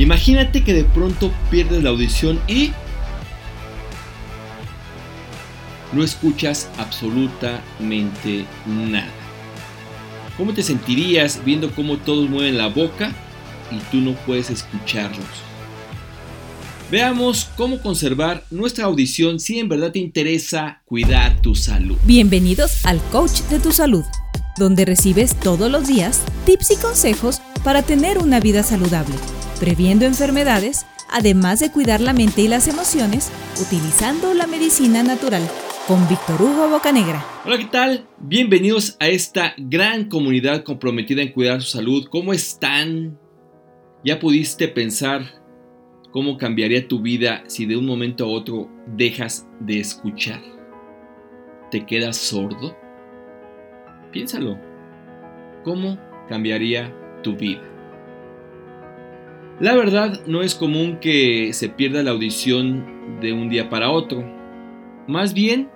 Imagínate que de pronto pierdes la audición y no escuchas absolutamente nada. ¿Cómo te sentirías viendo cómo todos mueven la boca y tú no puedes escucharlos? Veamos cómo conservar nuestra audición si en verdad te interesa cuidar tu salud. Bienvenidos al Coach de tu Salud, donde recibes todos los días tips y consejos para tener una vida saludable previendo enfermedades, además de cuidar la mente y las emociones, utilizando la medicina natural. Con Víctor Hugo Bocanegra. Hola, ¿qué tal? Bienvenidos a esta gran comunidad comprometida en cuidar su salud. ¿Cómo están? ¿Ya pudiste pensar cómo cambiaría tu vida si de un momento a otro dejas de escuchar? ¿Te quedas sordo? Piénsalo. ¿Cómo cambiaría tu vida? La verdad no es común que se pierda la audición de un día para otro. Más bien,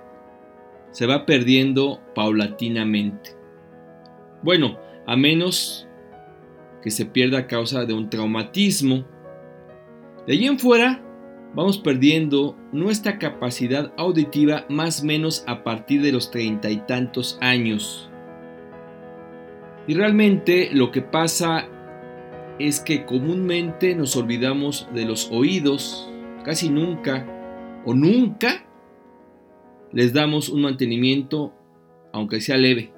se va perdiendo paulatinamente. Bueno, a menos que se pierda a causa de un traumatismo. De allí en fuera, vamos perdiendo nuestra capacidad auditiva más o menos a partir de los treinta y tantos años. Y realmente lo que pasa es que comúnmente nos olvidamos de los oídos, casi nunca o nunca les damos un mantenimiento, aunque sea leve.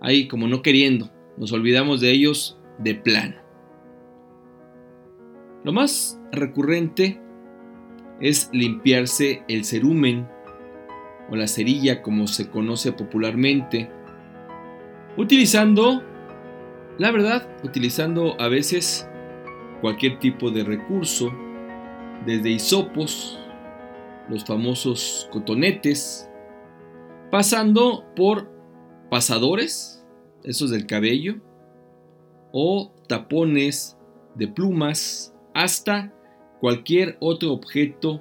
Ahí como no queriendo, nos olvidamos de ellos de plano. Lo más recurrente es limpiarse el cerumen o la cerilla como se conoce popularmente, utilizando la verdad, utilizando a veces cualquier tipo de recurso, desde hisopos, los famosos cotonetes, pasando por pasadores, esos del cabello, o tapones de plumas, hasta cualquier otro objeto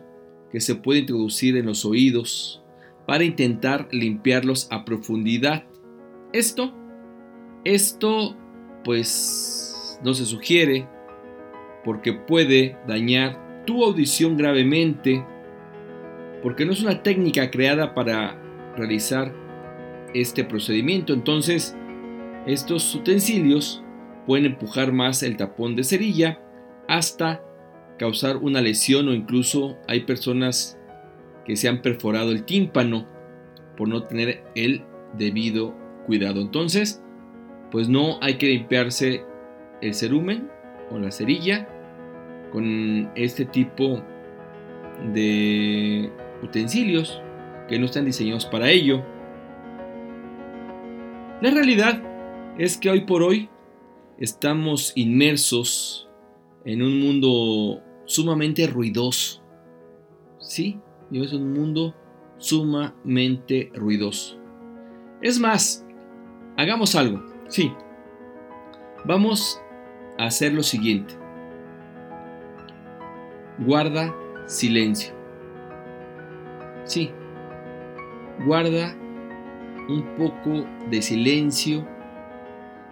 que se puede introducir en los oídos para intentar limpiarlos a profundidad. Esto, esto pues no se sugiere porque puede dañar tu audición gravemente, porque no es una técnica creada para realizar este procedimiento. Entonces, estos utensilios pueden empujar más el tapón de cerilla hasta causar una lesión o incluso hay personas que se han perforado el tímpano por no tener el debido cuidado. Entonces, pues no hay que limpiarse el cerumen o la cerilla con este tipo de utensilios que no están diseñados para ello. La realidad es que hoy por hoy estamos inmersos en un mundo sumamente ruidoso. Sí, es un mundo sumamente ruidoso. Es más, hagamos algo. Sí. Vamos a hacer lo siguiente. Guarda silencio. Sí. Guarda un poco de silencio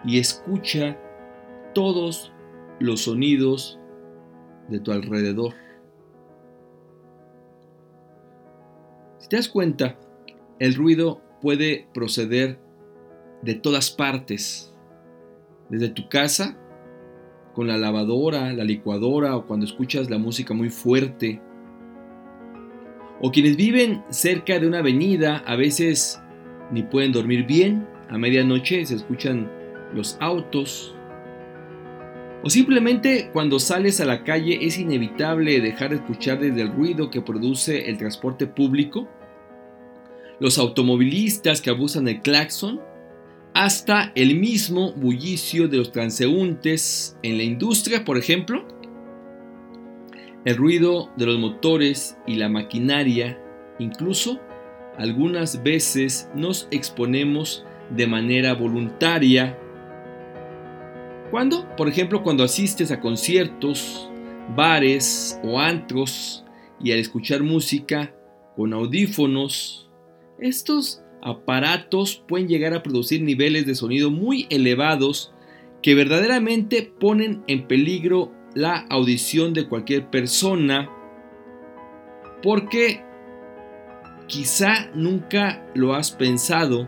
y escucha todos los sonidos de tu alrededor. Si te das cuenta, el ruido puede proceder de todas partes, desde tu casa, con la lavadora, la licuadora o cuando escuchas la música muy fuerte. O quienes viven cerca de una avenida a veces ni pueden dormir bien, a medianoche se escuchan los autos. O simplemente cuando sales a la calle es inevitable dejar de escuchar desde el ruido que produce el transporte público. Los automovilistas que abusan del claxon hasta el mismo bullicio de los transeúntes en la industria, por ejemplo, el ruido de los motores y la maquinaria, incluso algunas veces nos exponemos de manera voluntaria. ¿Cuándo? Por ejemplo, cuando asistes a conciertos, bares o antros y al escuchar música con audífonos, estos aparatos pueden llegar a producir niveles de sonido muy elevados que verdaderamente ponen en peligro la audición de cualquier persona porque quizá nunca lo has pensado,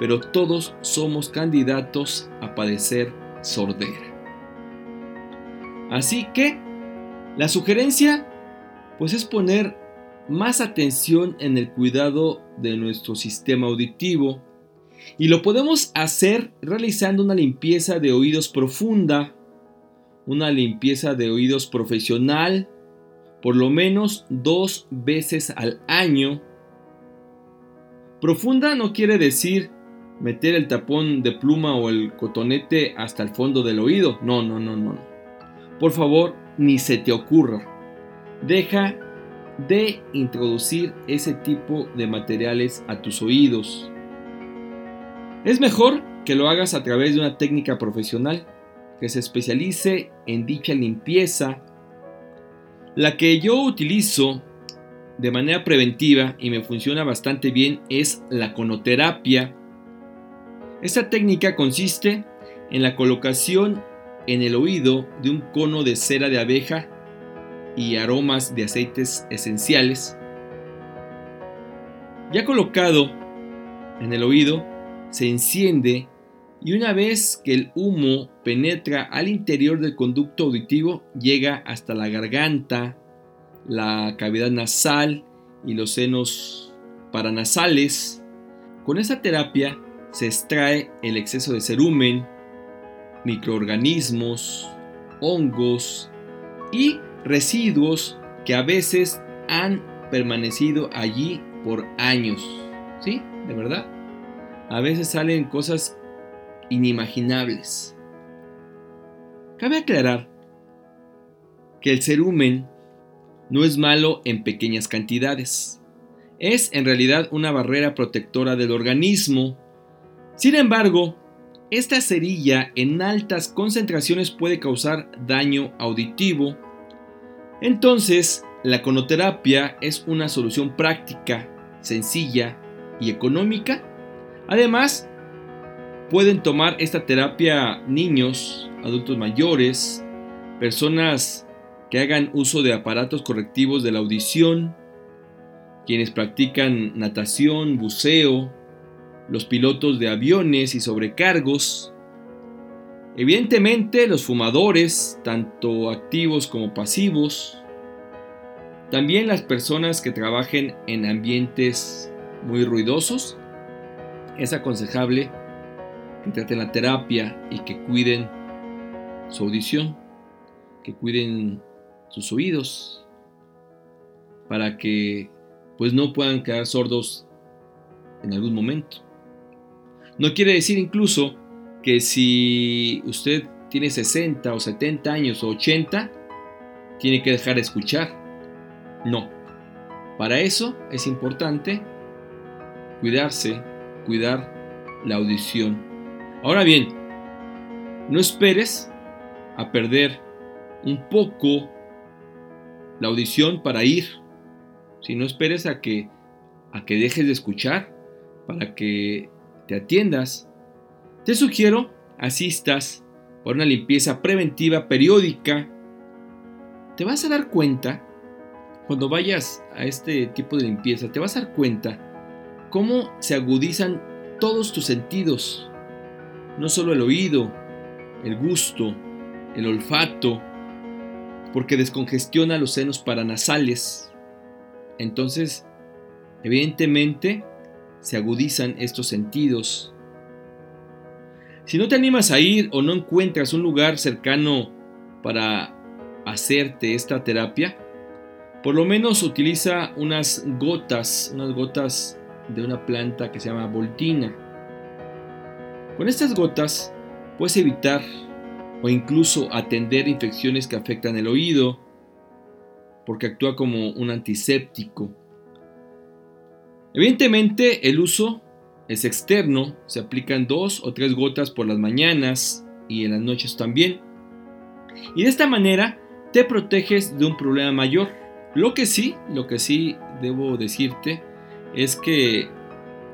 pero todos somos candidatos a padecer sordera. Así que la sugerencia pues es poner más atención en el cuidado de nuestro sistema auditivo y lo podemos hacer realizando una limpieza de oídos profunda, una limpieza de oídos profesional, por lo menos dos veces al año. Profunda no quiere decir meter el tapón de pluma o el cotonete hasta el fondo del oído. No, no, no, no. Por favor, ni se te ocurra. Deja de introducir ese tipo de materiales a tus oídos. Es mejor que lo hagas a través de una técnica profesional que se especialice en dicha limpieza. La que yo utilizo de manera preventiva y me funciona bastante bien es la conoterapia. Esta técnica consiste en la colocación en el oído de un cono de cera de abeja y aromas de aceites esenciales. Ya colocado en el oído, se enciende y una vez que el humo penetra al interior del conducto auditivo, llega hasta la garganta, la cavidad nasal y los senos paranasales. Con esta terapia se extrae el exceso de cerumen, microorganismos, hongos y residuos que a veces han permanecido allí por años. ¿Sí? ¿De verdad? A veces salen cosas inimaginables. Cabe aclarar que el cerumen no es malo en pequeñas cantidades. Es en realidad una barrera protectora del organismo. Sin embargo, esta cerilla en altas concentraciones puede causar daño auditivo entonces, la conoterapia es una solución práctica, sencilla y económica. Además, pueden tomar esta terapia niños, adultos mayores, personas que hagan uso de aparatos correctivos de la audición, quienes practican natación, buceo, los pilotos de aviones y sobrecargos, Evidentemente los fumadores, tanto activos como pasivos, también las personas que trabajen en ambientes muy ruidosos, es aconsejable que traten la terapia y que cuiden su audición, que cuiden sus oídos, para que pues no puedan quedar sordos en algún momento. No quiere decir incluso que si usted tiene 60 o 70 años o 80, tiene que dejar de escuchar. No. Para eso es importante cuidarse, cuidar la audición. Ahora bien, no esperes a perder un poco la audición para ir. Si no esperes a que a que dejes de escuchar para que te atiendas te sugiero asistas por una limpieza preventiva periódica. Te vas a dar cuenta, cuando vayas a este tipo de limpieza, te vas a dar cuenta cómo se agudizan todos tus sentidos. No solo el oído, el gusto, el olfato, porque descongestiona los senos paranasales. Entonces, evidentemente, se agudizan estos sentidos si no te animas a ir o no encuentras un lugar cercano para hacerte esta terapia, por lo menos utiliza unas gotas, unas gotas de una planta que se llama voltina. Con estas gotas puedes evitar o incluso atender infecciones que afectan el oído, porque actúa como un antiséptico. Evidentemente el uso es externo, se aplican dos o tres gotas por las mañanas y en las noches también. Y de esta manera te proteges de un problema mayor. Lo que sí, lo que sí debo decirte es que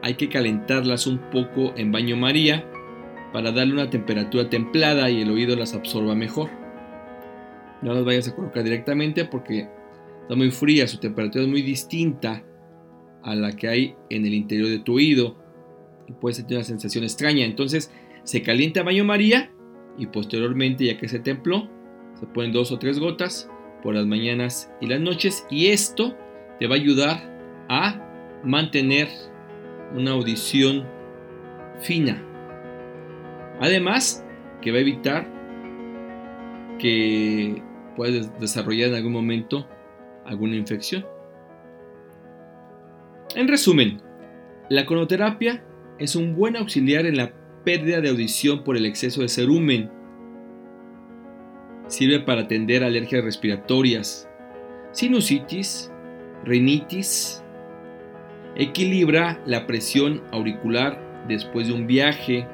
hay que calentarlas un poco en baño María para darle una temperatura templada y el oído las absorba mejor. No las vayas a colocar directamente porque está muy fría, su temperatura es muy distinta a la que hay en el interior de tu oído y puede sentir una sensación extraña. Entonces se calienta baño María y posteriormente, ya que se templó, se ponen dos o tres gotas por las mañanas y las noches y esto te va a ayudar a mantener una audición fina. Además, que va a evitar que puedas desarrollar en algún momento alguna infección. En resumen, la conoterapia es un buen auxiliar en la pérdida de audición por el exceso de cerumen. Sirve para atender alergias respiratorias, sinusitis, rinitis. Equilibra la presión auricular después de un viaje,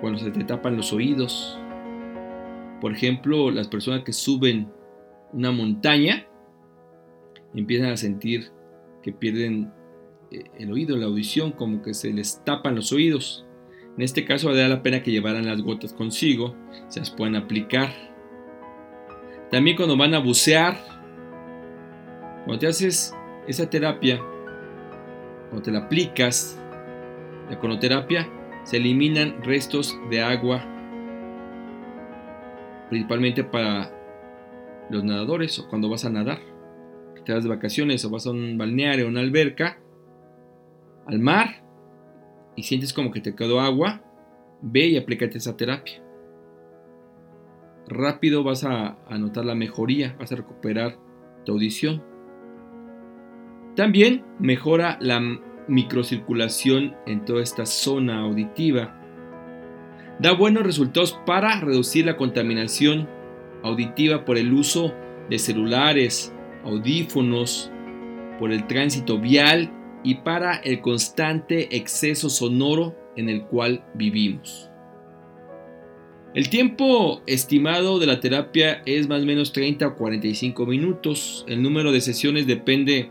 cuando se te tapan los oídos. Por ejemplo, las personas que suben una montaña empiezan a sentir que pierden el oído, la audición, como que se les tapan los oídos. En este caso valdría la pena que llevaran las gotas consigo, se las pueden aplicar. También cuando van a bucear, cuando te haces esa terapia, cuando te la aplicas, la conoterapia, se eliminan restos de agua, principalmente para los nadadores o cuando vas a nadar, te vas de vacaciones o vas a un balneario o una alberca, al mar, y sientes como que te quedó agua, ve y aplícate esa terapia. Rápido vas a, a notar la mejoría, vas a recuperar tu audición. También mejora la microcirculación en toda esta zona auditiva. Da buenos resultados para reducir la contaminación auditiva por el uso de celulares, audífonos, por el tránsito vial y para el constante exceso sonoro en el cual vivimos. El tiempo estimado de la terapia es más o menos 30 o 45 minutos. El número de sesiones depende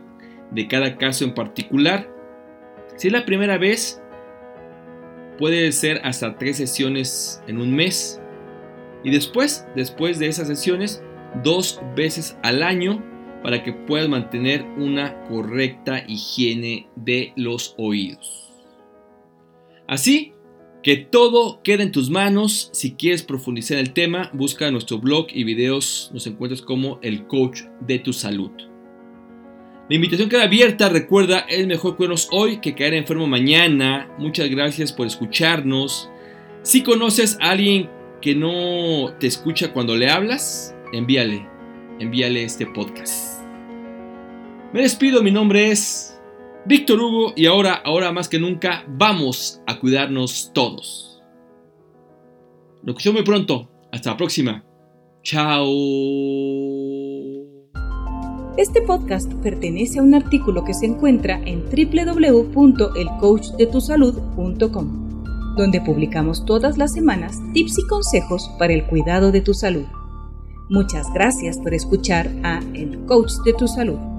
de cada caso en particular. Si es la primera vez, puede ser hasta tres sesiones en un mes. Y después, después de esas sesiones, dos veces al año para que puedas mantener una correcta higiene de los oídos. Así que todo queda en tus manos. Si quieres profundizar en el tema, busca nuestro blog y videos. Nos encuentras como el coach de tu salud. La invitación queda abierta. Recuerda, es mejor cuidarnos hoy que caer enfermo mañana. Muchas gracias por escucharnos. Si conoces a alguien que no te escucha cuando le hablas, envíale, envíale este podcast. Me despido, mi nombre es Víctor Hugo y ahora, ahora más que nunca, vamos a cuidarnos todos. Lo escucho muy pronto. Hasta la próxima. Chao. Este podcast pertenece a un artículo que se encuentra en www.elcoachdetusalud.com, donde publicamos todas las semanas tips y consejos para el cuidado de tu salud. Muchas gracias por escuchar a El Coach de tu Salud.